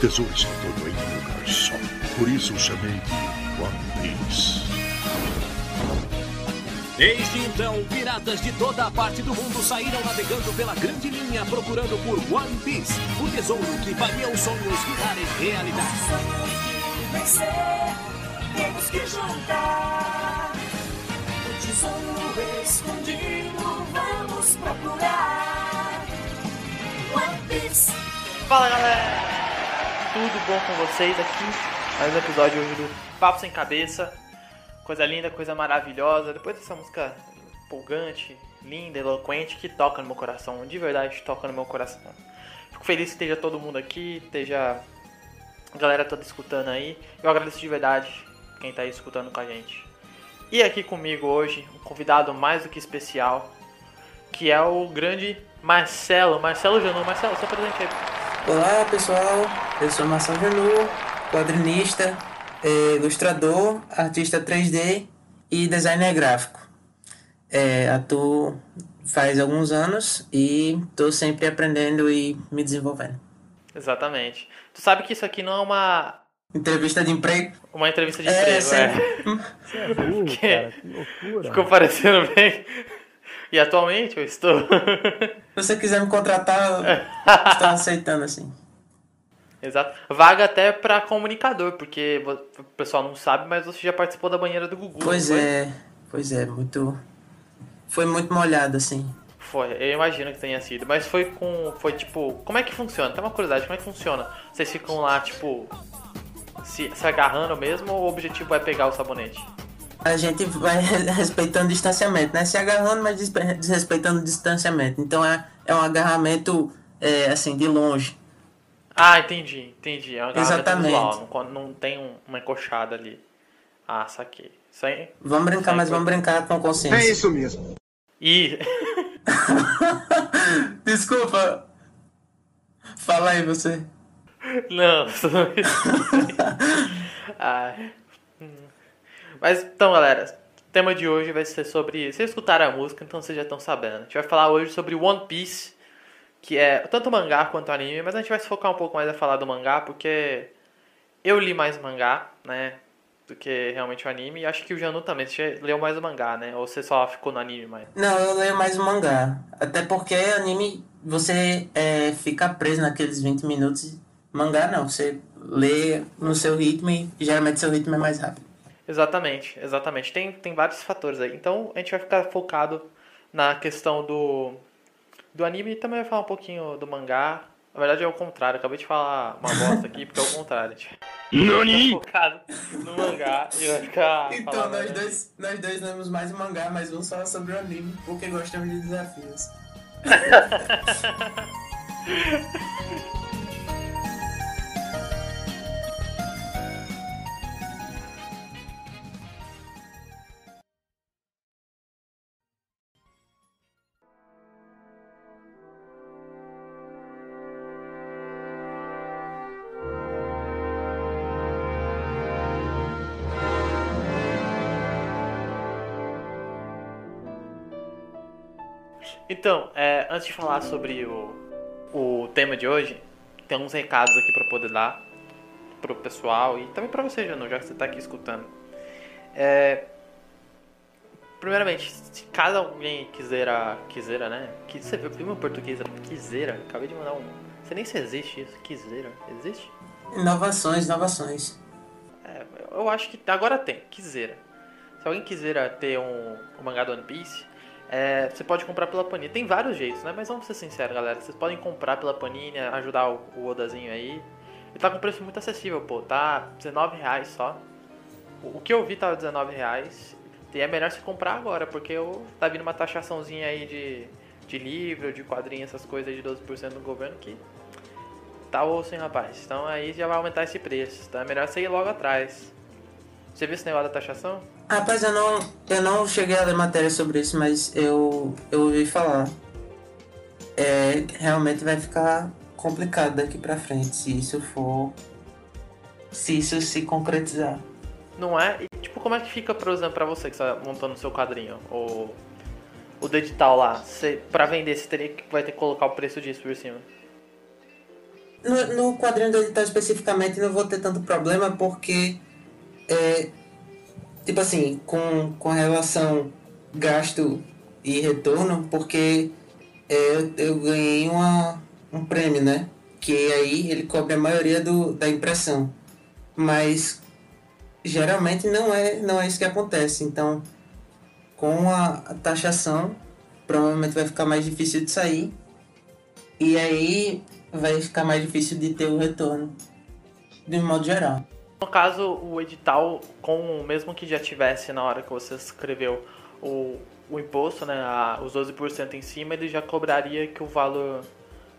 tesouro está todo em um lugar só. Por isso o chamei de One Piece. Desde então, piratas de toda a parte do mundo saíram navegando pela grande linha procurando por One Piece, o tesouro que faria os sonhos virarem realidade. vencer, temos que juntar o tesouro escondido, vamos procurar. One Piece. Fala galera! Tudo bom com vocês aqui? Mais um episódio hoje do Papo Sem Cabeça. Coisa linda, coisa maravilhosa. Depois dessa música empolgante, linda, eloquente, que toca no meu coração. De verdade, toca no meu coração. Fico feliz que esteja todo mundo aqui, esteja a galera toda escutando aí. Eu agradeço de verdade quem tá aí escutando com a gente. E aqui comigo hoje, um convidado mais do que especial, que é o grande Marcelo. Marcelo Janu. Marcelo, se apresente aí. Olá pessoal, eu sou Marcelo Janu, quadrinista, eh, ilustrador, artista 3D e designer gráfico. Eh, atuo faz alguns anos e estou sempre aprendendo e me desenvolvendo. Exatamente. Tu sabe que isso aqui não é uma, Entrevista de emprego? uma entrevista de É, emprego, sempre. é. Você é burro, Que? cara. Que loucura. Ficou parecendo bem. E atualmente eu estou. Se você quiser me contratar, eu estou aceitando assim. Exato. Vaga até pra comunicador, porque o pessoal não sabe, mas você já participou da banheira do Gugu. Pois é, pois é, muito. Foi muito molhado assim. Foi, eu imagino que tenha sido. Mas foi com. Foi tipo. Como é que funciona? Tem uma curiosidade, como é que funciona? Vocês ficam lá, tipo. Se, se agarrando mesmo ou o objetivo é pegar o sabonete? A gente vai respeitando o distanciamento, né? Se agarrando, mas desrespeitando o distanciamento. Então é, é um agarramento é, assim, de longe. Ah, entendi, entendi. É uma Exatamente. visual, não, não tem um- uma encoxada ali. Ah, saquei. Isso aí. Vamos brincar, mas vamos brincar com consciência. É isso mesmo. E. Desculpa. Fala aí você. Não. Hum. Mas então, galera, o tema de hoje vai ser sobre. Vocês escutaram a música, então vocês já estão sabendo. A gente vai falar hoje sobre One Piece, que é tanto mangá quanto anime, mas a gente vai se focar um pouco mais a falar do mangá, porque eu li mais mangá, né? Do que realmente o anime, e acho que o Janu também. Você leu mais o mangá, né? Ou você só ficou no anime mais? Não, eu leio mais o mangá. Até porque anime, você é, fica preso naqueles 20 minutos. Mangá não, você lê no seu ritmo e geralmente seu ritmo é mais rápido. Exatamente, exatamente. Tem, tem vários fatores aí. Então a gente vai ficar focado na questão do, do anime e também vai falar um pouquinho do mangá. Na verdade é o contrário, acabei de falar uma bosta aqui porque é o contrário. Vai ficar focado no mangá e vai ficar. Então, falando, nós né? dois, nós dois lemos mais o mangá, mas vamos falar sobre o anime, porque gostamos de desafios. Então, é, antes de falar sobre o, o tema de hoje, tem uns recados aqui pra poder dar pro pessoal e também pra você, Janu, já que você tá aqui escutando. É, primeiramente, se caso alguém quiseira, quiseira, né? Que você viu, meu português? Quiseira, acabei de mandar um. Você nem se existe isso, quiseira, existe? Inovações, inovações. É, eu acho que agora tem, quiseira. Se alguém quiser ter um, um mangá do One Piece, é, você pode comprar pela Panini. Tem vários jeitos, né? Mas vamos ser sinceros, galera. Vocês podem comprar pela Panini, ajudar o, Odazinho aí. E tá com preço muito acessível, pô. Tá R$19,00 só. O, que eu vi tava R$19,00. E é melhor você comprar agora, porque eu, tá vindo uma taxaçãozinha aí de, de livro, de quadrinho, essas coisas de 12% do governo que tá osso, hein, rapaz. Então aí já vai aumentar esse preço. Então é melhor você ir logo atrás. Você viu esse negócio da taxação? Rapaz, eu não, eu não cheguei a ler matéria sobre isso, mas eu, eu ouvi falar. É, realmente vai ficar complicado daqui pra frente se isso for. Se isso se concretizar. Não é? E, tipo, como é que fica, por exemplo, pra você que está montando o seu quadrinho? O, o do edital lá. Você, pra vender, você teria que, vai ter que colocar o preço disso por cima. No, no quadrinho do edital especificamente não vou ter tanto problema porque é, tipo assim, com, com relação gasto e retorno, porque é, eu, ganhei uma, um prêmio, né? Que aí ele cobre a maioria do, da impressão. Mas geralmente não é, não é isso que acontece. Então, com a, taxação, provavelmente vai ficar mais difícil de sair. E aí vai ficar mais difícil de ter o retorno, de modo geral. No caso, o edital, com mesmo que já tivesse na hora que você escreveu o, o imposto, né, a, os 12% em cima, ele já cobraria que o valor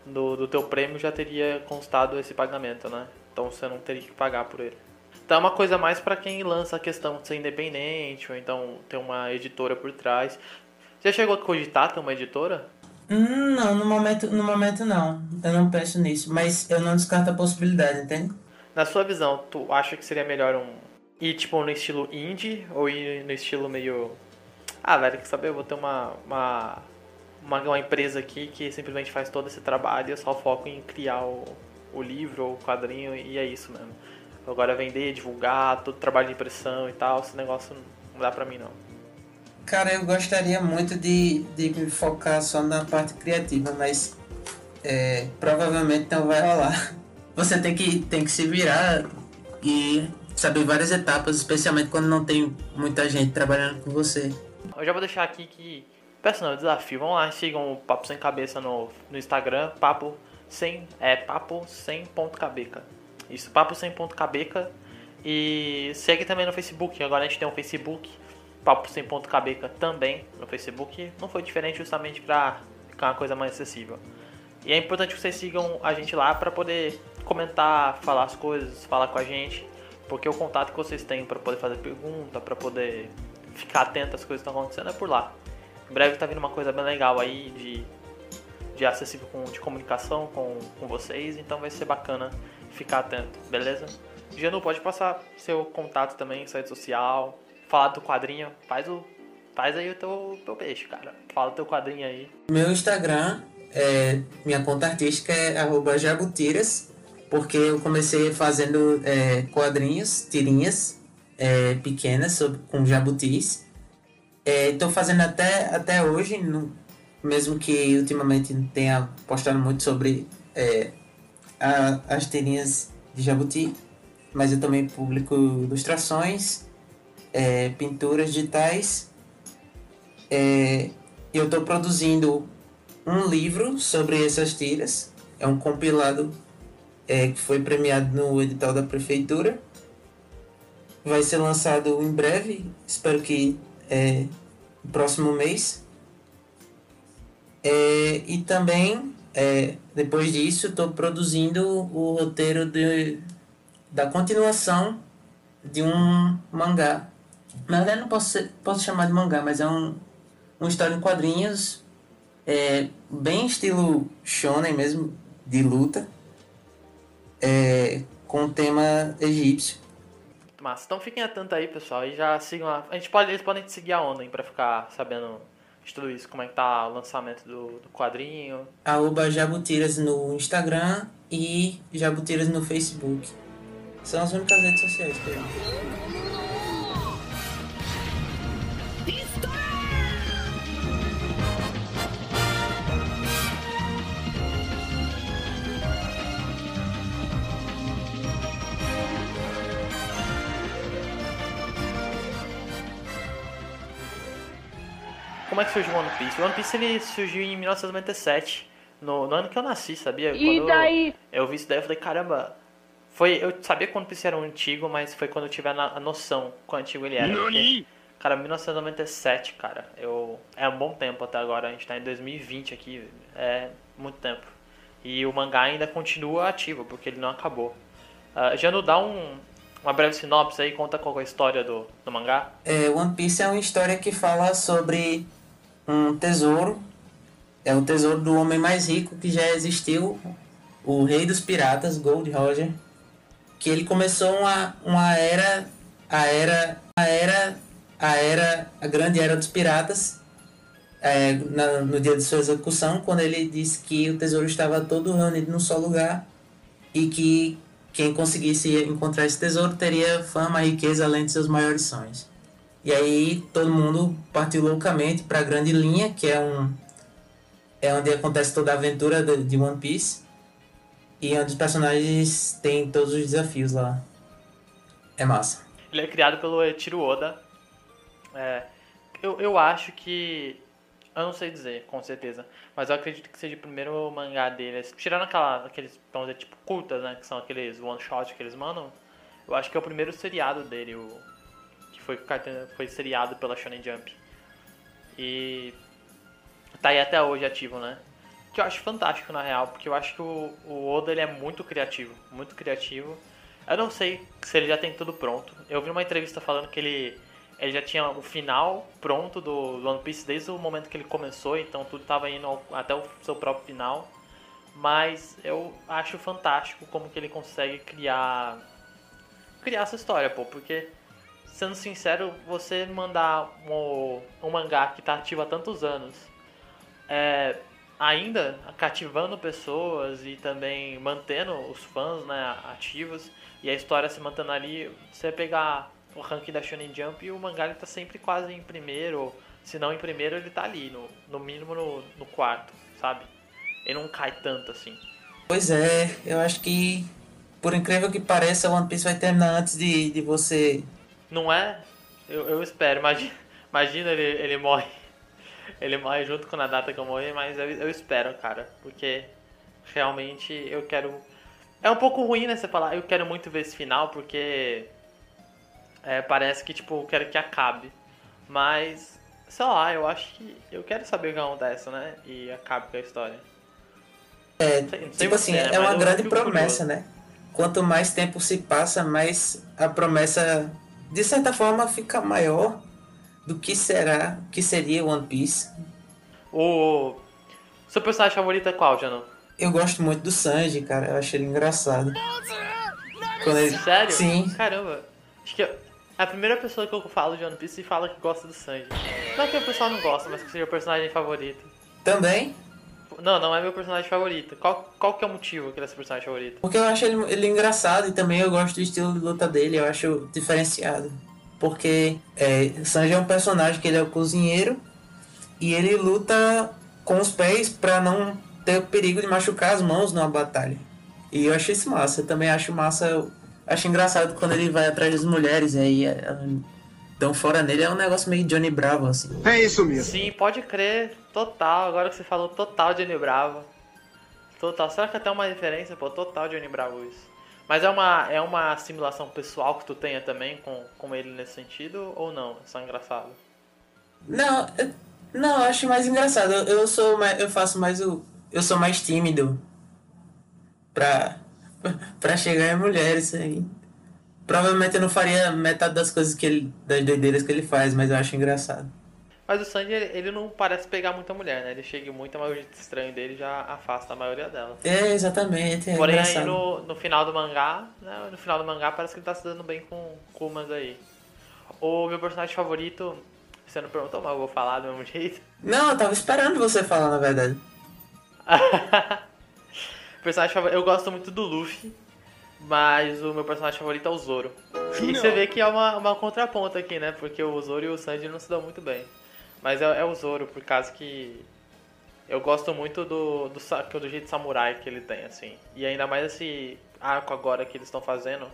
do, do teu prêmio já teria constado esse pagamento, né? Então você não teria que pagar por ele. Então é uma coisa mais para quem lança a questão de ser independente ou então ter uma editora por trás. Você chegou a cogitar ter uma editora? Hum, não, no momento, no momento não. Eu não penso nisso, mas eu não descarto a possibilidade, entende? Na sua visão, tu acha que seria melhor um ir tipo no estilo indie ou ir no estilo meio ah, velho, quer saber, eu vou ter uma uma, uma, uma empresa aqui que simplesmente faz todo esse trabalho e eu só foco em criar o, o livro ou o quadrinho e é isso mesmo. Agora vender, divulgar, todo trabalho de impressão e tal, esse negócio não dá pra mim não. Cara, eu gostaria muito de, de me focar só na parte criativa, mas é, provavelmente não vai rolar. Você tem que, tem que se virar e saber várias etapas, especialmente quando não tem muita gente trabalhando com você. Eu já vou deixar aqui que. Não, desafio. Vamos lá, sigam o Papo Sem Cabeça no, no Instagram, papo sem. É papo sem ponto cabeca. Isso, papo sem ponto cabeca. E segue também no Facebook. Agora a gente tem um Facebook, Papo Sem Ponto Cabeca também no Facebook. Não foi diferente justamente para ficar uma coisa mais acessível. E é importante que vocês sigam a gente lá para poder comentar, falar as coisas, falar com a gente, porque o contato que vocês têm para poder fazer pergunta, para poder ficar atento às coisas que estão acontecendo é por lá. Em breve tá vindo uma coisa bem legal aí de, de acessível com, de comunicação com, com vocês, então vai ser bacana ficar atento, beleza? Janu, pode passar seu contato também, sua rede social, falar do quadrinho, faz o. Faz aí o teu, teu peixe, cara. Fala do teu quadrinho aí. Meu Instagram, é, minha conta artística é jabutiras, porque eu comecei fazendo é, quadrinhos, tirinhas é, pequenas sobre, com jabutis. Estou fazendo até, até hoje, no, mesmo que ultimamente tenha postado muito sobre é, a, as tirinhas de jabuti, mas eu também publico ilustrações, é, pinturas digitais. É, eu estou produzindo um livro sobre essas tiras. É um compilado é, que foi premiado no edital da prefeitura. Vai ser lançado em breve, espero que é, no próximo mês. É, e também, é, depois disso, estou produzindo o roteiro de, da continuação de um mangá. Na verdade, não posso, ser, posso chamar de mangá, mas é um, uma história em quadrinhos é, bem estilo shonen mesmo, de luta, é, com tema egípcio. Mas então fiquem atentos aí, pessoal, e já sigam a... a gente pode, eles podem seguir a onda para ficar sabendo de tudo isso, como é que tá o lançamento do, do quadrinho. Arroba Jabutiras no Instagram e Jabutiras no Facebook. São as únicas redes sociais que eu Como é que surgiu o One Piece? O One Piece ele surgiu em 1997, no, no ano que eu nasci, sabia? E Quando daí? Eu, eu vi isso daí, eu falei, caramba. Foi, eu sabia que o One Piece era um antigo, mas foi quando eu tive a, na- a noção quão antigo ele era. porque, cara, 1997, cara, eu, é um bom tempo até agora. A gente tá em 2020 aqui, é muito tempo. E o mangá ainda continua ativo, porque ele não acabou. Uh, Janu, dá um, uma breve sinopse aí, conta qual é a história do, do mangá. É, One Piece é uma história que fala sobre um tesouro. É o tesouro do homem mais rico que já existiu, o rei dos piratas, Gold Roger. Que ele começou uma, uma era, a era, a era, a era, a grande era dos piratas. é, na- no dia de sua execução, quando ele disse que o tesouro estava todo reunido num só lugar e que quem conseguisse encontrar esse tesouro teria fama, riqueza além de seus maiores sonhos. E aí todo mundo partiu loucamente para a Grande Linha, que é um é onde acontece toda a aventura de, One Piece e onde os personagens têm todos os desafios lá. É massa. Ele é criado pelo Eiichiro Oda. É, eu, eu acho que. Eu não sei dizer, com certeza. Mas eu acredito que seja o primeiro mangá deles. Tirando aquela, aqueles, vamos dizer, tipo, curtas, né? Que são aqueles one-shot que eles mandam. Eu acho que é o primeiro seriado dele, o, foi, foi seriado pela Shonen Jump. E tá aí até hoje ativo, né? Que eu acho fantástico, na real, porque eu acho que o, o Oda ele é muito criativo. Muito criativo. Eu não sei se ele já tem tudo pronto. Eu vi uma entrevista falando que ele, ele já tinha o final pronto do, do One Piece desde o momento que ele começou, então tudo estava indo ao, até o seu próprio final. Mas eu acho fantástico como que ele consegue criar criar essa história, pô, porque sendo sincero, você mandar um, um mangá que está ativo há tantos anos, é, ainda cativando pessoas e também mantendo os fãs né, ativos, e a história se mantendo ali, você pegar o ranking da Shonen Jump e o mangá ele tá sempre quase em primeiro, se não em primeiro ele tá ali, no, no mínimo no, no quarto, sabe? Ele não cai tanto assim. Pois é, eu acho que, por incrível que pareça, One Piece vai terminar antes de, de você. Não é? Eu, eu espero, imagina, imagina ele, ele morre. Ele morre junto com a data que eu morri, mas eu, eu espero, cara, porque realmente eu quero é um pouco ruim, né, você falar, eu quero muito ver esse final, porque é, parece que, tipo, eu quero que acabe. Mas, sei lá, eu acho que eu quero saber o que acontece, né? E acabe com a história. É, sei, tipo sei assim, é, é uma grande promessa, curioso. né? Quanto mais tempo se passa, mais a promessa, de certa forma, fica maior do que será, que seria One Piece. O seu personagem favorito é qual, Jano? Eu gosto muito do Sanji, cara. Eu achei ele engraçado. Quando ele... Sério? Sim. Caramba. Acho que é a primeira pessoa que eu falo de One Piece e fala que gosta do Sanji. Não que o pessoal não gosta, mas que seja o personagem favorito. Também? Não, não é meu personagem favorito. Qual, qual que é o motivo que ele é seu personagem favorito? Porque eu acho ele, ele engraçado e também eu gosto do estilo de luta dele. Eu acho diferenciado. Porque é, Sanji é um personagem que ele é o cozinheiro e ele luta com os pés para não ter o perigo de machucar as mãos numa batalha. E eu achei isso massa. Eu também acho massa. Acho engraçado quando ele vai atrás das mulheres e aí dão fora nele. É um negócio meio Johnny Bravo, assim. É isso mesmo. Sim, pode crer. Total. Agora que você falou, total Johnny Bravo. Total. Será que até uma referência? Pô, total Johnny Bravo isso. Mas é uma, é uma simulação pessoal que tu tenha também com, com ele nesse sentido? Ou não? É só engraçado? Não, eu, não, acho mais engraçado. Eu, eu sou mais, eu faço mais o, eu sou mais tímido pra, pra chegar em mulheres aí. Provavelmente eu não faria metade das coisas que ele. das doideiras que ele faz, mas eu acho engraçado. Mas o Sanji, ele não parece pegar muita mulher, né? Ele chega muito, mas o jeito estranho dele já afasta a maioria delas. É, exatamente. É Porém, engraçado. aí no, no final do mangá, né? No final do mangá parece que ele tá se dando bem com Kumas aí. O meu personagem favorito, você não perguntou, mas eu vou falar do mesmo jeito. Não, eu tava esperando você falar, na verdade. personagem favorito, eu gosto muito do Luffy, mas o meu personagem favorito é o Zoro. E você vê que é uma, uma contraponto aqui, né? Porque o Zoro e o Sanji não se dão muito bem. Mas é, é o Zoro, por causa que eu gosto muito do, do, do jeito samurai que ele tem, assim. E ainda mais esse arco agora que eles estão fazendo,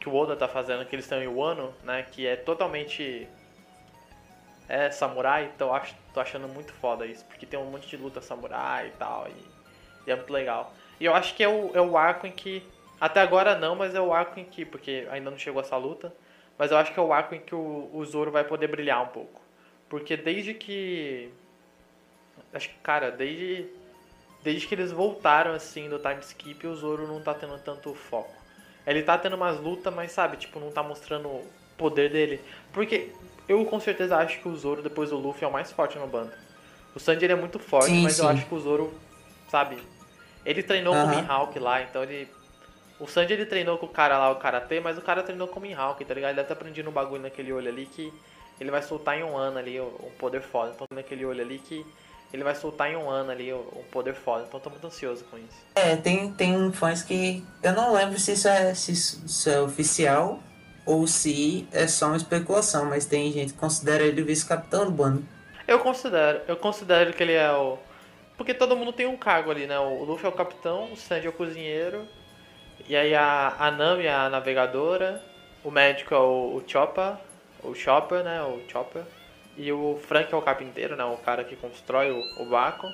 que o Oda tá fazendo, que eles estão em Wano, né? Que é totalmente é samurai, então acho, tô achando muito foda isso, porque tem um monte de luta samurai e tal, e, e é muito legal. E eu acho que é o, é o arco em que, até agora não, mas é o arco em que, porque ainda não chegou essa luta, mas eu acho que é o arco em que o, o Zoro vai poder brilhar um pouco. Porque desde que. Acho que, cara, desde. Desde que eles voltaram assim do time skip, o Zoro não tá tendo tanto foco. Ele tá tendo umas lutas, mas sabe, tipo, não tá mostrando o poder dele. Porque eu com certeza acho que o Zoro, depois do Luffy, é o mais forte no bando. O Sanji ele é muito forte, sim, mas sim. eu acho que o Zoro, sabe? Ele treinou com o Mihawk lá, então ele. O Sanji ele treinou com o cara lá, o Karate, mas o cara treinou com o Mihawk, tá ligado? Ele deve ter aprendido um bagulho naquele olho ali que ele vai soltar em um ano ali um poder foda. Então naquele olho ali que ele vai soltar em um ano ali um poder foda. Então tô muito ansioso com isso. É, tem, tem fãs que. Eu não lembro se isso é, se isso é oficial ou se é só uma especulação, mas tem gente que considera ele o vice-capitão do bando. Eu considero, eu considero que ele é o. Porque todo mundo tem um cargo ali, né? O Luffy é o capitão, o Sanji é o cozinheiro, e aí a, a Nami é a navegadora, o médico é o, o Chopper, o Chopper, né? O Chopper. E o Frank é o carpinteiro, né? O cara que constrói o, o barco.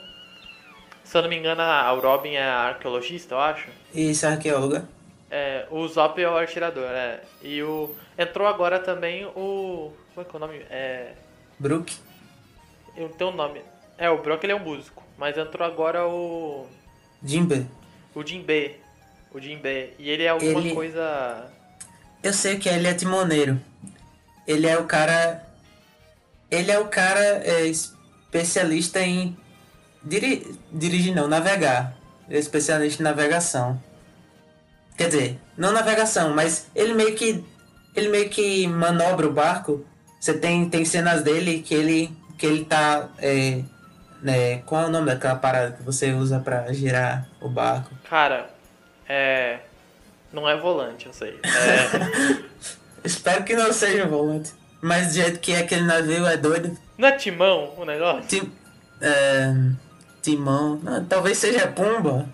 Se eu não me engano, a Robin é arqueologista, eu acho. Isso, arqueóloga. É, o Zop é o atirador, né? E o. Entrou agora também o. Como é que é o nome? É. Brook. Eu tenho o nome. É, o Brock ele é um músico. Mas entrou agora o. Jinbe. O Jinbe. O Jinbe. E ele é alguma Ele- coisa. Eu sei que ele é timoneiro. Ele é o cara. Ele é o cara é, especialista em. Diri... Dirigir não, navegar. Ele é especialista em navegação. Quer dizer, não navegação, mas ele meio que. Ele meio que manobra o barco. Você tem, tem cenas dele que ele. que ele tá. É, né, qual é o nome daquela parada que você usa pra girar o barco? Cara, é. Não é volante, eu sei. É... Espero que não seja o volante. Mas do jeito que aquele navio é doido. não é timão o negócio? Tim, é, timão. Não, talvez seja Pumba.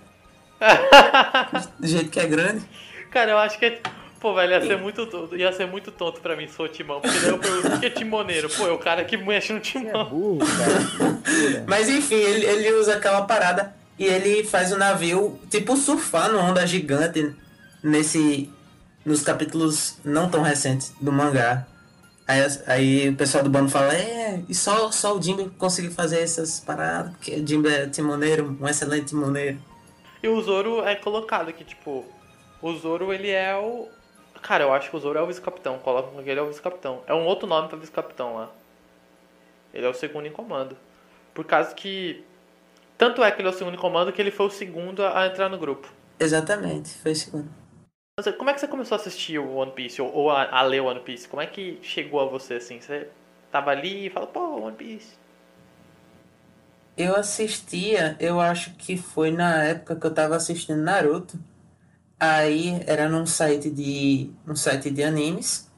do jeito que é grande. Cara, eu acho que é. Pô, velho, ia ser muito tonto. Ia ser muito tonto pra mim se for timão. Porque daí eu pergunto, o que é timoneiro? Pô, é o cara que mexe no é timão. burro, cara. Mas enfim, ele, ele usa aquela parada e ele faz o navio, tipo, surfar numa onda gigante nesse. Nos capítulos não tão recentes do mangá. Aí, aí o pessoal do bando fala, é, e só, só o Jimbe conseguiu fazer essas paradas, porque o Jimbe é timoneiro, um excelente timoneiro. E o Zoro é colocado aqui, tipo. O Zoro, ele é o. Cara, eu acho que o Zoro é o vice-capitão. Colocam que ele é o vice-capitão. É um outro nome pra vice-capitão lá. Ele é o segundo em comando. Por causa que. Tanto é que ele é o segundo em comando que ele foi o segundo a a entrar no grupo. Exatamente, foi o segundo. Como é que você começou a assistir o One Piece? Ou, ou a, a ler o One Piece? Como é que chegou a você assim? Você tava ali e falou, pô, One Piece. Eu assistia, eu acho que foi na época que eu tava assistindo Naruto. Aí era num site de, num site de animes.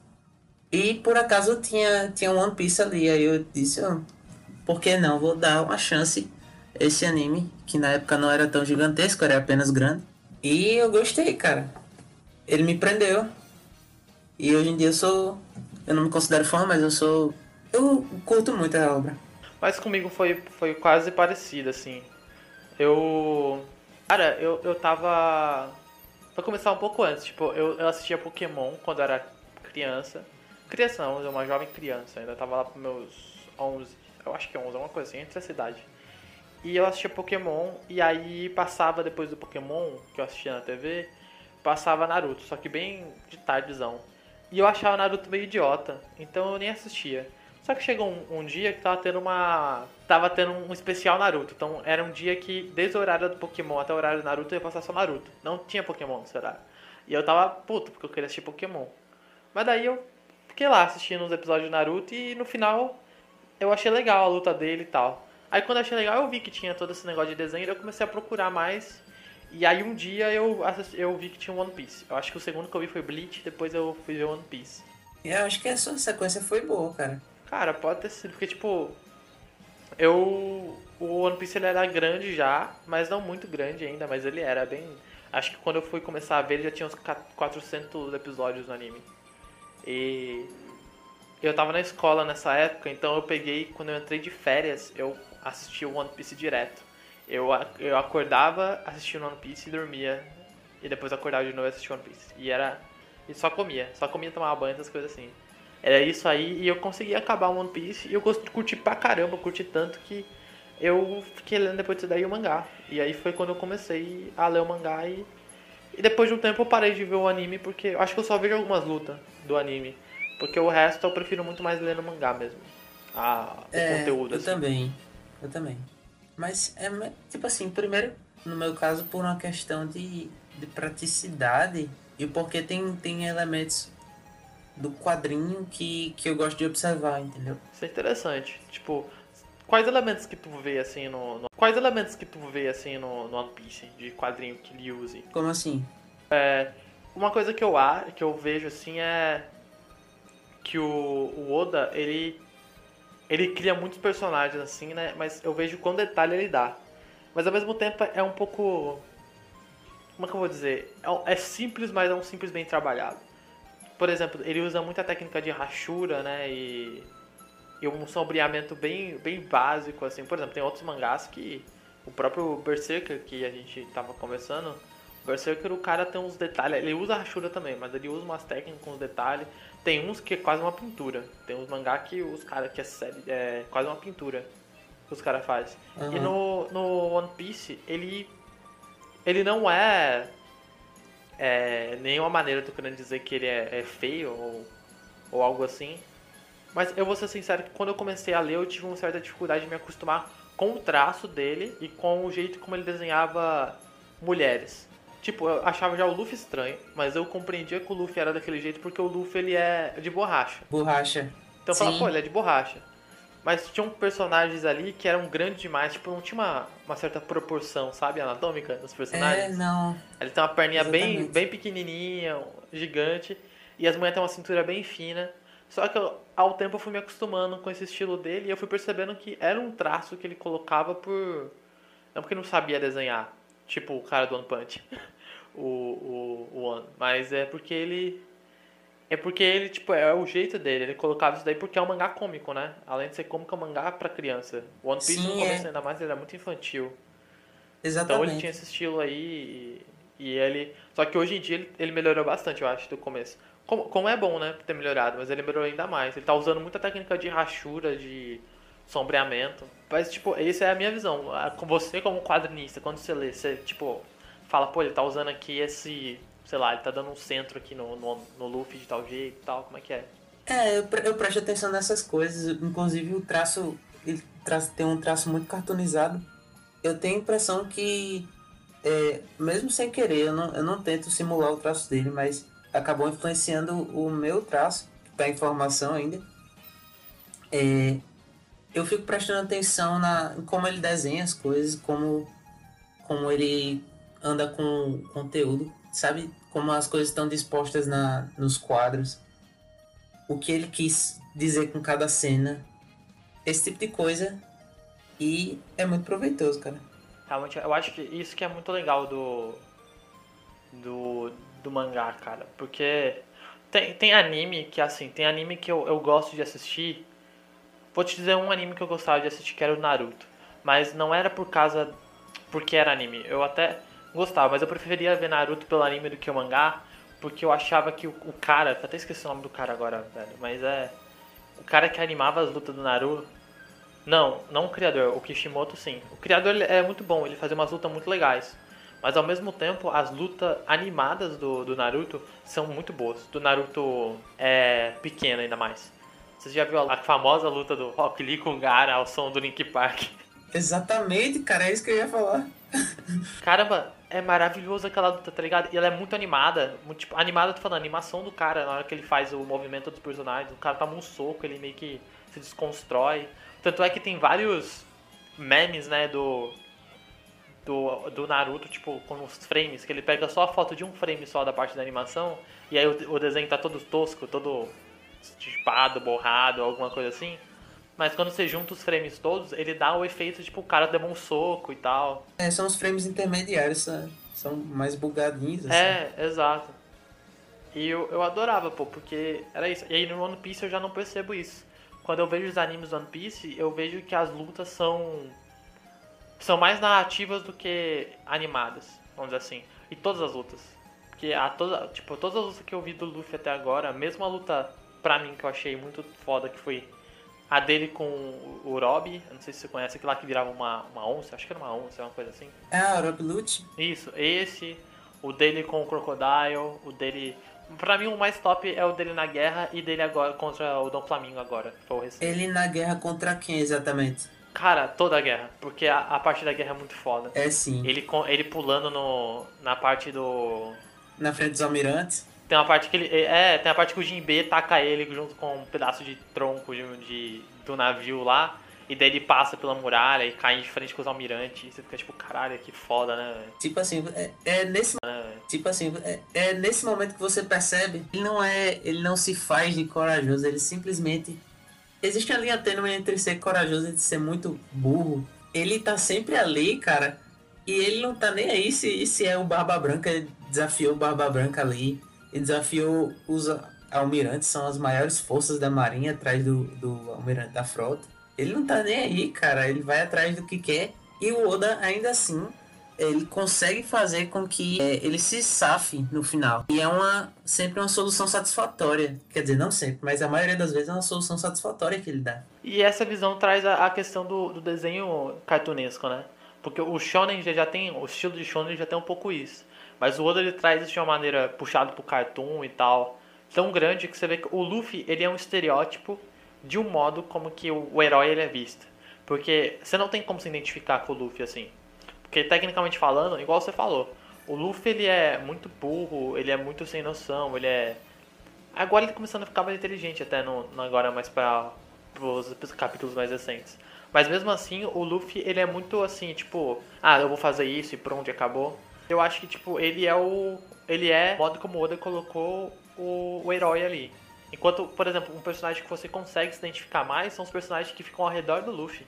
E por acaso tinha, tinha One Piece ali. Aí eu disse, "Ah, por que não? Vou dar uma chance esse anime, que na época não era tão gigantesco, era apenas grande. E eu gostei, cara. Ele me prendeu. E hoje em dia eu sou. Eu não me considero fã, mas eu sou. Eu curto muito a obra. Mas comigo foi, foi quase parecido, assim. Eu. Cara, eu, eu tava. Pra começar um pouco antes, tipo, eu, eu assistia Pokémon quando era criança. Criança não, uma jovem criança, ainda tava lá pros meus 11, eu acho que 11, alguma coisa assim, entre essa idade. E eu assistia Pokémon, e aí passava depois do Pokémon, que eu assistia na TV, passava Naruto, só que bem de tardezão. E eu achava Naruto meio idiota, então eu nem assistia. Só que chegou um, um dia que tava tendo uma. Tava tendo um especial Naruto. Então era um dia que, desde o horário do Pokémon até o horário do Naruto, eu ia passar só Naruto. Não tinha Pokémon nesse horário. E eu tava puto, porque eu queria assistir Pokémon. Mas daí eu fiquei lá assistindo os episódios de Naruto e no final eu achei legal a luta dele e tal. Aí quando eu achei legal, eu vi que tinha todo esse negócio de desenho e eu comecei a procurar mais. E aí um dia eu, assisti- eu vi que tinha One Piece. Eu acho que o segundo que eu vi foi Bleach, depois eu fui ver One Piece. Eu acho que a sua sequência foi boa, cara. Cara, pode ter sido, porque tipo. Eu. O One Piece ele era grande já, mas não muito grande ainda, mas ele era bem. Acho que quando eu fui começar a ver, ele já tinha uns ca- 400 episódios no anime. E. Eu tava na escola nessa época, então eu peguei, quando eu entrei de férias, eu assisti o One Piece direto. Eu, eu acordava, assistia o One Piece e dormia. E depois acordava de novo e assistia One Piece. E era. E só comia. Só comia, tomava banho, essas coisas assim. Era isso aí e eu consegui acabar o One Piece e eu curti pra caramba, curti tanto que eu fiquei lendo depois disso daí o mangá. E aí foi quando eu comecei a ler o mangá e, e depois de um tempo eu parei de ver o anime porque eu acho que eu só vejo algumas lutas do anime. Porque o resto eu prefiro muito mais ler no mangá mesmo. A, o É, conteúdo, eu assim. também. Eu também. Mas é tipo assim, primeiro, no meu caso, por uma questão de, de praticidade e porque tem, tem elementos do quadrinho que, que eu gosto de observar, entendeu? Isso é interessante. Tipo, Quais elementos que tu vê assim no, no- Quais elementos que tu vê assim no, no One Piece de quadrinho que ele use? Como assim? Uma coisa que eu que eu vejo assim é que o, o Oda, ele ele cria muitos personagens assim, né? Mas eu vejo quão detalhe ele dá. Mas ao mesmo tempo é um pouco como é que eu vou dizer? É, é simples, mas é um simples bem trabalhado. Por exemplo, ele usa muita técnica de rachura, né? E, e um sombreamento bem, bem básico, assim. Por exemplo, tem outros mangás que o próprio Berserker, que a gente tava conversando, Berserker, o cara tem uns detalhes. Ele usa rachura também, mas ele usa umas técnicas com os detalhes. Tem uns que é quase uma pintura. Tem uns mangá que os caras que é, série, é quase uma pintura que os caras fazem. E Aham. no, no One Piece, ele. Ele não é. É. Nenhuma maneira, tô querendo dizer que ele é, é feio ou, ou algo assim. Mas eu vou ser sincero que quando eu comecei a ler, eu tive uma certa dificuldade de me acostumar com o traço dele e com o jeito como ele desenhava mulheres. Tipo, eu achava já o Luffy estranho, mas eu compreendia que o Luffy era daquele jeito porque o Luffy ele é de borracha. Borracha. Então eu falava, pô, ele é de borracha. Mas tinham personagens ali que eram grandes demais, tipo, não tinha uma, uma certa proporção, sabe, anatômica dos É, personagens. não. Ele tem uma perninha bem, Exatamente. bem pequenininha, gigante, e as mulheres têm uma cintura bem fina. Só que eu- ao tempo eu fui me acostumando com esse estilo dele e eu fui percebendo que era um traço que ele colocava por. Não porque não sabia desenhar, tipo o cara do One Punch, o, o, o One, mas é porque ele. É porque ele, tipo, é o jeito dele. Ele colocava isso daí porque é um mangá cômico, né? Além de ser cômico, é um mangá pra criança. O One Piece no Sim, começo é. ainda mais ele era muito infantil. Então Exatamente. ele tinha esse estilo aí e, e ele. Só que hoje em dia ele, ele melhorou bastante, eu acho, do começo. Como, como é bom, né, ter melhorado, mas ele melhorou ainda mais. Ele tá usando muita técnica de rachura, de sombreamento. Mas, tipo, essa é a minha visão. Você como quadrinista, quando você lê, você, tipo, fala, pô, ele tá usando aqui esse. Sei lá, ele tá dando um centro aqui no, no, no Luffy de tal jeito e tal, como é que é? É, eu, eu presto atenção nessas coisas. Inclusive o traço, ele traça- tem um traço muito cartoonizado. Eu tenho a impressão que, é, mesmo sem querer, eu não, eu não tento simular o traço dele, mas acabou influenciando o meu traço, que tá em formação ainda. É, eu fico prestando atenção na, em como ele desenha as coisas, como, como ele anda com o conteúdo, sabe? Como as coisas estão dispostas na, nos quadros o que ele quis dizer com cada cena, esse tipo de coisa. E é muito proveitoso, cara. Realmente, eu acho que isso que é muito legal do. do. do mangá, cara. Porque tem, tem anime que, assim, tem anime que eu, eu gosto de assistir. Vou te dizer um anime que eu gostava de assistir, que era o Naruto. Mas não era por causa. porque era anime. Eu até gostava, mas eu preferia ver Naruto pelo anime do que o mangá. Porque eu achava que o, o cara. Até esqueci o nome do cara agora, velho. Mas é. O cara que animava as lutas do Naruto. Não, não o criador, o Kishimoto sim. O criador é muito bom, ele fazia umas lutas muito legais. Mas ao mesmo tempo, as lutas animadas do, do Naruto são muito boas. Do Naruto é pequeno ainda mais. Você já viu a, a famosa luta do Rock Lee com o Gara ao som do Link Park? Exatamente, cara, é isso que eu ia falar. Caramba, é maravilhoso aquela luta, tá ligado? E ela é muito animada. Muito, tipo, animada, tô falando, a animação do cara, na hora que ele faz o movimento dos personagens, o cara toma um soco, ele meio que se desconstrói. Tanto é que tem vários memes, né, do. Do, do Naruto, tipo, com os frames, que ele pega só a foto de um frame só da parte da animação, e aí o, o desenho tá todo tosco, todo estipado, borrado, alguma coisa assim. Mas quando você junta os frames todos, ele dá o efeito, tipo, o cara deu um soco e tal. É, são os frames intermediários, são, são mais bugadinhos, assim. É, exato. E eu, eu adorava, pô, porque era isso. E aí no One Piece eu já não percebo isso. Quando eu vejo os animes do One Piece, eu vejo que as lutas são. são mais narrativas do que animadas, vamos dizer assim. E todas as lutas. Porque a toda, tipo, todas as lutas que eu vi do Luffy até agora, mesmo a luta pra mim que eu achei muito foda, que foi a dele com o Rob, não sei se você conhece, aquele lá que virava uma, uma onça, acho que era uma onça, uma coisa assim. Ah, Rob Lute, Isso, esse, o dele com o Crocodile, o dele. Pra mim o mais top é o dele na guerra e dele agora contra o Dom Flamingo agora, que foi o recente. ele na guerra contra quem exatamente? Cara, toda a guerra, porque a, a parte da guerra é muito foda. É sim, Ele, com- ele pulando no, na parte do. na frente dos almirantes. Tem uma parte que ele. É, tem a parte que o Jinbe taca ele junto com um pedaço de tronco de, de- do navio lá. E daí ele passa pela muralha e cai de frente com os almirantes. Você fica tipo, caralho, que foda, né? Tipo assim, é, é nesse velho? tipo assim, é, é nesse momento que você percebe, ele não é, ele não se faz de corajoso, ele simplesmente existe a linha tênue entre ser corajoso e ser muito burro. Ele tá sempre ali, cara, e ele não tá nem aí se, se é o Barba Branca, desafiou o Barba Branca ali, ele desafiou os almirantes, são as maiores forças da marinha atrás do, do almirante da frota. Ele não tá nem aí, cara, ele vai atrás do que quer, e o Oda ainda assim ele consegue fazer com que é, ele se safe no final. E é uma sempre uma solução satisfatória. Quer dizer, não sempre, mas a maioria das vezes é uma solução satisfatória que ele dá. E essa visão traz a, a questão do, do desenho cartunesco, né? Porque o shonen já, já tem, o estilo de shonen já tem um pouco isso. Mas o Oda ele traz isso de uma maneira puxado pro cartoon e tal, tão grande que você vê que o Luffy ele é um estereótipo de um modo como que o, o herói ele é visto. Porque você não tem como se identificar com o Luffy assim. Porque tecnicamente falando, igual você falou, o Luffy ele é muito burro, ele é muito sem noção, ele é Agora ele tá começando a ficar mais inteligente até no, no agora mais para os capítulos mais recentes. Mas mesmo assim, o Luffy, ele é muito assim, tipo, ah, eu vou fazer isso e pronto, acabou. Eu acho que tipo, ele é o ele é o modo como Oda colocou o, o herói ali. Enquanto, por exemplo, um personagem que você consegue se identificar mais são os personagens que ficam ao redor do Luffy.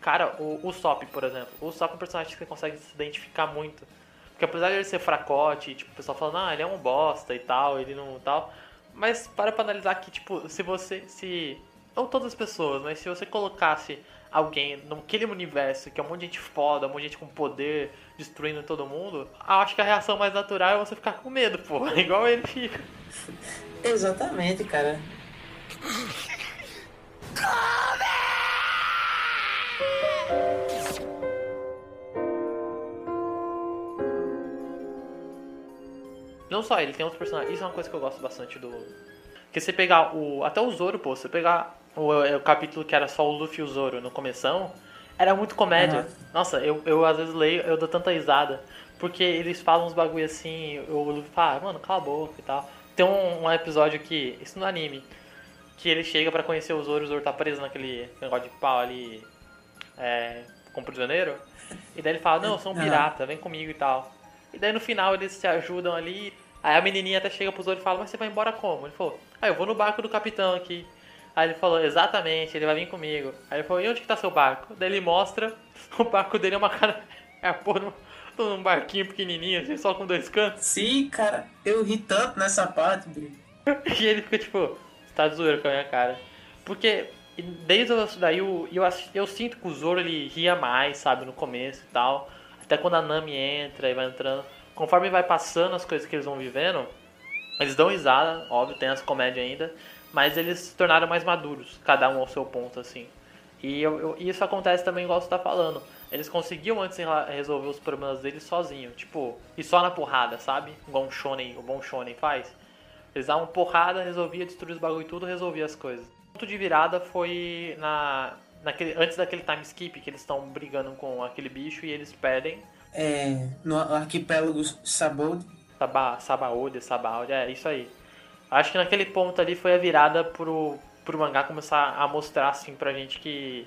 Cara, o, o Sop, por exemplo. O Sop é um personagem que você consegue se identificar muito. Porque apesar de ele ser fracote, tipo, o pessoal falando, ah, ele é um bosta e tal, ele não tal. Mas para pra analisar que, tipo, se você. se. Não todas as pessoas, mas se você colocasse alguém naquele universo que é um monte de gente foda, um monte de gente com poder, destruindo todo mundo, acho que a reação mais natural é você ficar com medo, pô. Igual ele fica. Exatamente, cara. Não só ele, tem outros personagens. Isso é uma coisa que eu gosto bastante do. Porque você pegar o. Até o Zoro, pô, você pegar o, o capítulo que era só o Luffy e o Zoro no começão, era muito comédia. Aham. Nossa, eu, eu às vezes leio, eu dou tanta risada. Porque eles falam uns bagulho assim, o Luffy fala, ah, mano, cala a boca e tal. Tem um, um episódio que. Isso no anime. Que ele chega pra conhecer o Zoro, o Zoro tá preso naquele negócio de pau ali. É. Com prisioneiro. E daí ele fala, não, eu sou um pirata, vem comigo e tal. E daí no final eles se ajudam ali. Aí a menininha até chega pro Zoro e fala, mas você vai embora como? Ele falou, ah, eu vou no barco do capitão aqui. Aí ele falou, exatamente, ele vai vir comigo. Aí ele falou, e onde que tá seu barco? Daí ele mostra, o barco dele é uma cara. É a porra num- barquinho pequenininho, assim, só com dois cantos. Sim, cara, eu ri tanto nessa parte, Bri. E ele fica tipo, você tá de zoeira com a minha cara. Porque desde isso daí eu, eu, eu sinto que o Zoro ele ria mais, sabe, no começo e tal. Até quando a Nami entra e vai entrando. Conforme vai passando as coisas que eles vão vivendo, eles dão risada, óbvio, tem as comédias ainda. Mas eles se tornaram mais maduros, cada um ao seu ponto, assim. E eu- eu- isso acontece também igual você tá falando. Eles conseguiam antes resolver os problemas deles sozinho, tipo, e só na porrada, sabe? Igual um shonen, o bom shonen faz. Eles davam porrada, resolvia, destruía os bagulho e tudo, resolvia as coisas. O ponto de virada foi na, naquele, antes daquele time skip, que eles estão brigando com aquele bicho e eles perdem. É, no arquipélago Sabod, Saba, Sabaody, Sabaody, é isso aí. Acho que naquele ponto ali foi a virada pro, pro mangá começar a mostrar assim pra gente que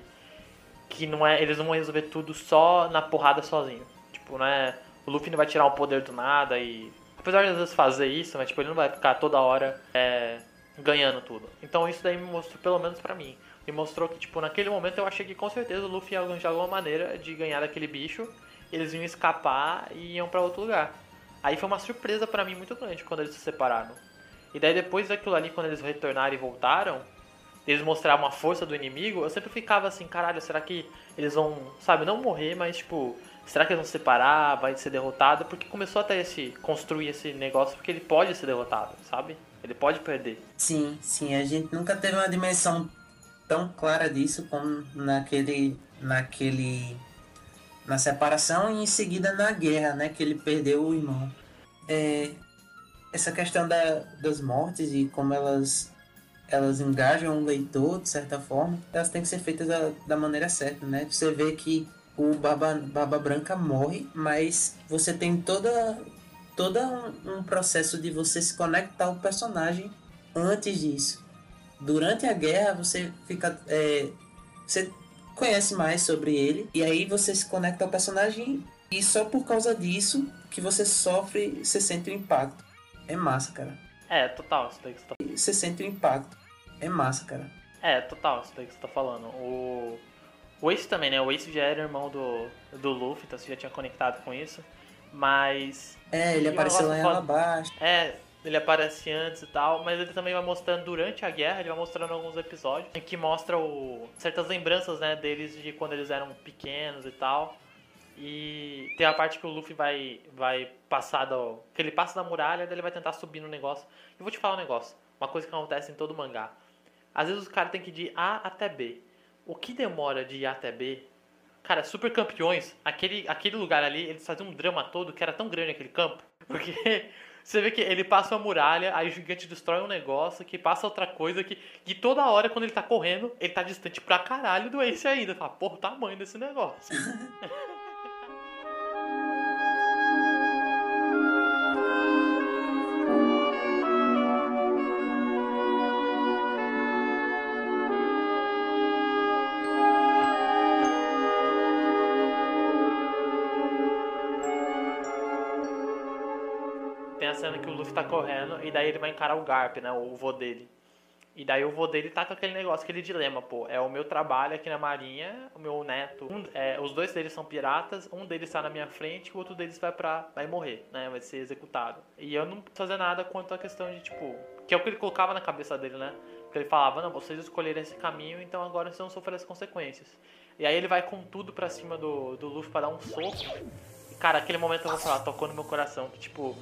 que não é, eles não vão resolver tudo só na porrada sozinho. Tipo, não é, o Luffy não vai tirar o poder do nada e apesar de às vezes fazer isso, mas tipo, ele não vai ficar toda hora é, ganhando tudo. Então isso daí me mostrou pelo menos pra mim. Me mostrou que tipo, naquele momento eu achei que com certeza o Luffy ia arranjar alguma maneira de ganhar daquele bicho, eles iam escapar e iam pra outro lugar. Aí foi uma surpresa pra mim muito grande quando eles se separaram. E daí depois daquilo ali, quando eles retornaram e voltaram, eles mostraram a força do inimigo, eu sempre ficava assim, caralho, será que eles vão, sabe, não morrer, mas tipo, será que eles vão se separar, vai ser derrotado? Porque começou até esse, construir esse negócio, porque ele pode ser derrotado, sabe? Ele pode perder. sim, sim, a gente nunca teve uma dimensão tão clara disso como naquele, naquele, na separação e em seguida na guerra, né, que ele perdeu o irmão. É, essa questão da, das mortes e como elas elas engajam o leitor de certa forma, elas têm que ser feitas da, da maneira certa, né? Você vê que o Baba, Baba Branca morre, mas você tem toda todo um, um processo de você se conectar ao personagem antes disso. Durante a guerra você fica é, você conhece mais sobre ele e aí você se conecta ao personagem e só por causa disso que você sofre, você sente o impacto. É massa, cara. É, total, isso daí que você tá Você sente o impacto. É massa, cara. É, total, isso daí que você tá falando. O, o Ace também, né? O Ace já era irmão do, do Luffy, então você já tinha conectado com isso. Mas. É, ele apareceu lá em Alabasta. É, ele aparece antes e tal, mas ele também vai mostrando durante a guerra, ele vai mostrando alguns episódios que mostra o, certas lembranças, né, deles de quando eles eram pequenos e tal. E tem a parte que o Luffy vai vai passar do, que ele passa da muralha, daí ele vai tentar subir no negócio. Eu vou te falar um negócio, uma coisa que acontece em todo mangá. Às vezes os caras têm que ir de A até B. O que demora de A até B Cara, Super Campeões, aquele, aquele lugar ali, eles faziam um drama todo que era tão grande aquele campo. Porque você vê que ele passa uma muralha, aí o gigante destrói um negócio, que passa outra coisa, que e toda hora quando ele tá correndo, ele tá distante pra caralho do Ace ainda. Fala, porra, o tamanho desse negócio. Luffy tá correndo e daí ele vai encarar o Garp, né? O vô dele. E daí o vô dele tá com aquele negócio, aquele dilema, pô. É o meu trabalho aqui na marinha, o meu neto. um- é, os dois deles são piratas, um deles tá na minha frente, o outro deles vai pra. vai morrer, né? Vai ser executado. E eu não posso fazer nada quanto à questão de, tipo. Que é o que ele colocava na cabeça dele, né? Porque ele falava, não, vocês escolheram esse caminho, então agora vocês vão sofrer as consequências. E aí ele vai com tudo pra cima do, do Luffy pra dar um soco. E, cara, aquele momento eu vou falar, tocou no meu coração, que tipo,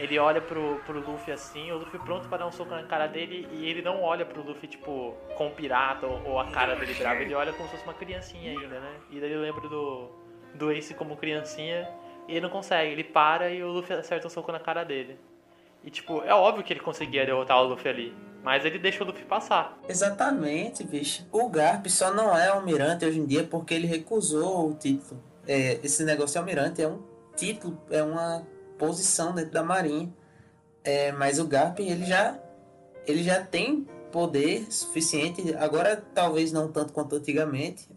ele olha pro, pro Luffy assim, o Luffy pronto pra dar um soco na cara dele, e ele não olha pro Luffy, tipo, com pirata ou, ou a cara dele brava, ele olha como se fosse uma criancinha ainda, né? E daí eu lembro do, do Ace como criancinha, e ele não consegue, ele para e o Luffy acerta um soco na cara dele. E tipo, é óbvio que ele conseguia derrotar o Luffy ali, mas ele deixa o Luffy passar. Exatamente, bicho. O Garp só não é almirante hoje em dia porque ele recusou o título. É, esse negócio de almirante é um título, é uma posição dentro da marinha. É, mas o Garp ele já ele já tem poder suficiente. Agora talvez não tanto quanto antigamente.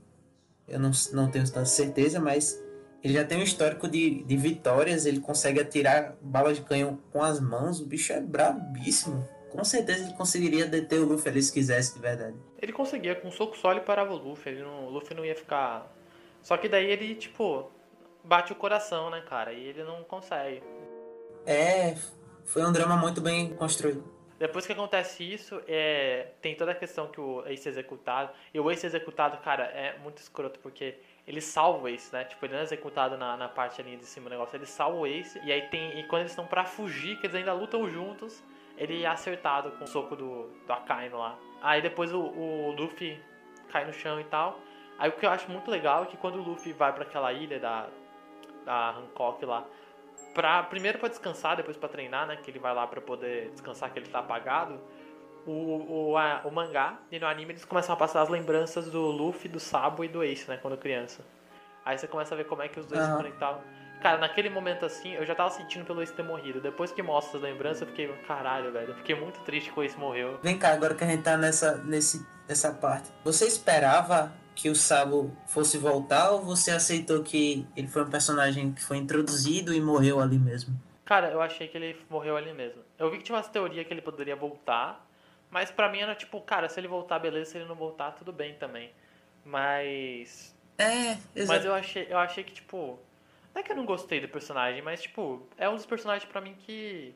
Eu não, não tenho tanta certeza, mas ele já tem um histórico de, de vitórias. Ele consegue atirar balas de canhão com as mãos. O bicho é brabíssimo. Com certeza ele conseguiria deter o Luffy ali se quisesse de verdade. Ele conseguia, com um soco só ele parava o Luffy, ele não, o Luffy não ia ficar... Só que daí ele, tipo, bate o coração, né, cara, e ele não consegue. É, foi um drama muito bem construído. Depois que acontece isso, é, tem toda a questão que o Ace é executado. E o Ace executado, cara, é muito escroto, porque ele salva o Ace, né? Tipo, ele não é executado na, na parte ali de cima do negócio, ele salva o Ace. E aí tem. E quando eles estão pra fugir, que eles ainda lutam juntos, ele é acertado com o soco do, do Akainu lá. Aí depois o, o Luffy cai no chão e tal. Aí o que eu acho muito legal é que quando o Luffy vai pra aquela ilha da, da Hancock lá, pra, primeiro pra descansar, depois pra treinar, né? Que ele vai lá pra poder descansar, que ele tá apagado. O, o, a- o mangá e no anime eles começam a passar as lembranças do Luffy, do Sabo e do Ace, né? Quando criança. Aí você começa a ver como é que os dois se Aham. conectavam. Cara, naquele momento assim, eu já tava sentindo pelo Ace ter morrido. Depois que mostra as lembranças, eu fiquei, caralho, velho. Eu fiquei muito triste que o Ace morreu. Vem cá, agora que a gente tá nessa, nesse, nessa parte. Você esperava que o Sabo fosse voltar ou você aceitou que ele foi um personagem que foi introduzido e morreu ali mesmo? Cara, eu achei que ele morreu ali mesmo. Eu vi que tinha umas teorias que ele poderia voltar, mas pra mim era tipo, cara, se ele voltar, beleza, se ele não voltar, tudo bem também. Mas. É, Mas exato. eu achei, eu achei que, tipo. Não é que eu não gostei do personagem, mas, tipo, é um dos personagens pra mim que.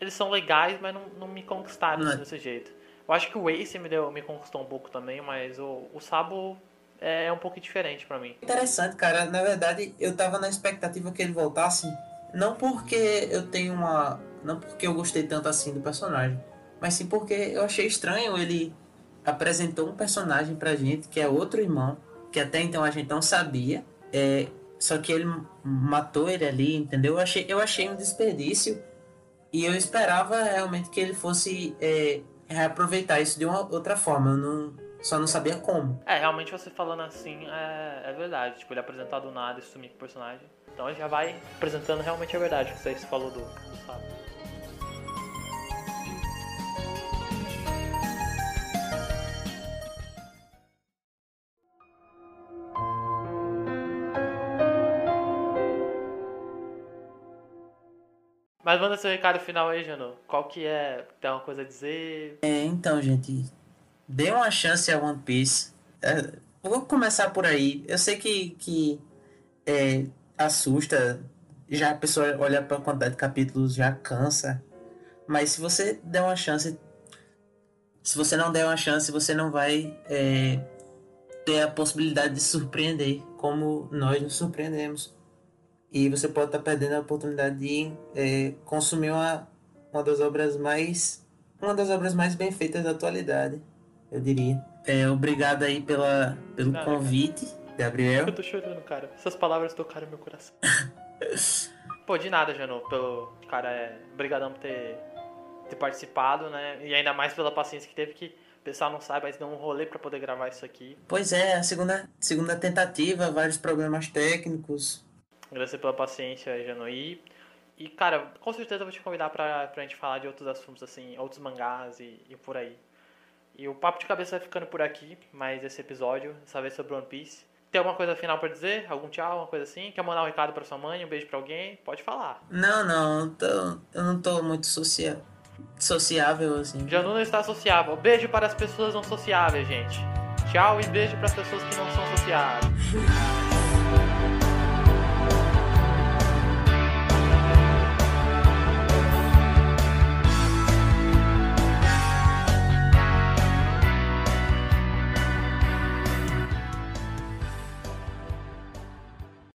Eles são legais, mas não, não me conquistaram Não é. desse jeito. Eu acho que o Ace me, deu, me conquistou um pouco também, mas o, o Sabo é, é um pouco diferente pra mim. Interessante, cara. Na verdade, eu tava na expectativa que ele voltasse. Não porque eu tenho uma. Não porque eu gostei tanto assim do personagem. Mas sim porque eu achei estranho ele apresentou um personagem pra gente que é outro irmão. Que até então a gente não sabia. É, só que ele matou ele ali, entendeu? Eu achei, eu achei um desperdício. E eu esperava realmente que ele fosse é, reaproveitar isso de uma outra forma. Eu não, só não sabia como. É, realmente você falando assim é, é verdade. Tipo, ele apresentar do nada e sumir com o personagem. Então ele já vai apresentando realmente a verdade que você falou do, do Sabo. Mas manda seu recado final aí, Janu. Qual que é? Tem uma coisa a dizer? É, então, gente, dê uma chance a One Piece. É, vou começar por aí. Eu sei que, que é, assusta, já a pessoa olha para a quantidade de capítulos, já cansa. Mas se você der uma chance, se você não der uma chance, você não vai é, ter a possibilidade de surpreender como nós nos surpreendemos. E você pode estar perdendo a oportunidade de é, consumir uma, uma das obras mais uma das obras mais bem feitas da atualidade, eu diria. É, obrigado aí pela, pelo Nada, convite, Gabriel. Eu tô chorando, cara. Essas palavras tocaram meu coração. Pô, de nada, Janu. Pelo, cara, é. Obrigadão por ter, ter participado, né? E ainda mais pela paciência que teve, que o pessoal não sabe, mas deu um rolê pra poder gravar isso aqui. Pois é, a segunda, segunda tentativa, vários problemas técnicos. Agradecer pela paciência, Janu. E, cara, com certeza eu vou te convidar pra, pra gente falar de outros assuntos, assim, outros mangás e, e por aí. E o Papo de Cabeça vai ficando por aqui, mais esse episódio, dessa vez sobre One Piece. Tem alguma coisa final pra dizer? Algum tchau, alguma coisa assim? Quer mandar um recado pra sua mãe, um beijo pra alguém? Pode falar. Não, não, eu tô- eu não tô muito socia, sociável assim. Janu não está sociável. Beijo para as pessoas não sociáveis, gente. Tchau e beijo para as pessoas que não são sociáveis.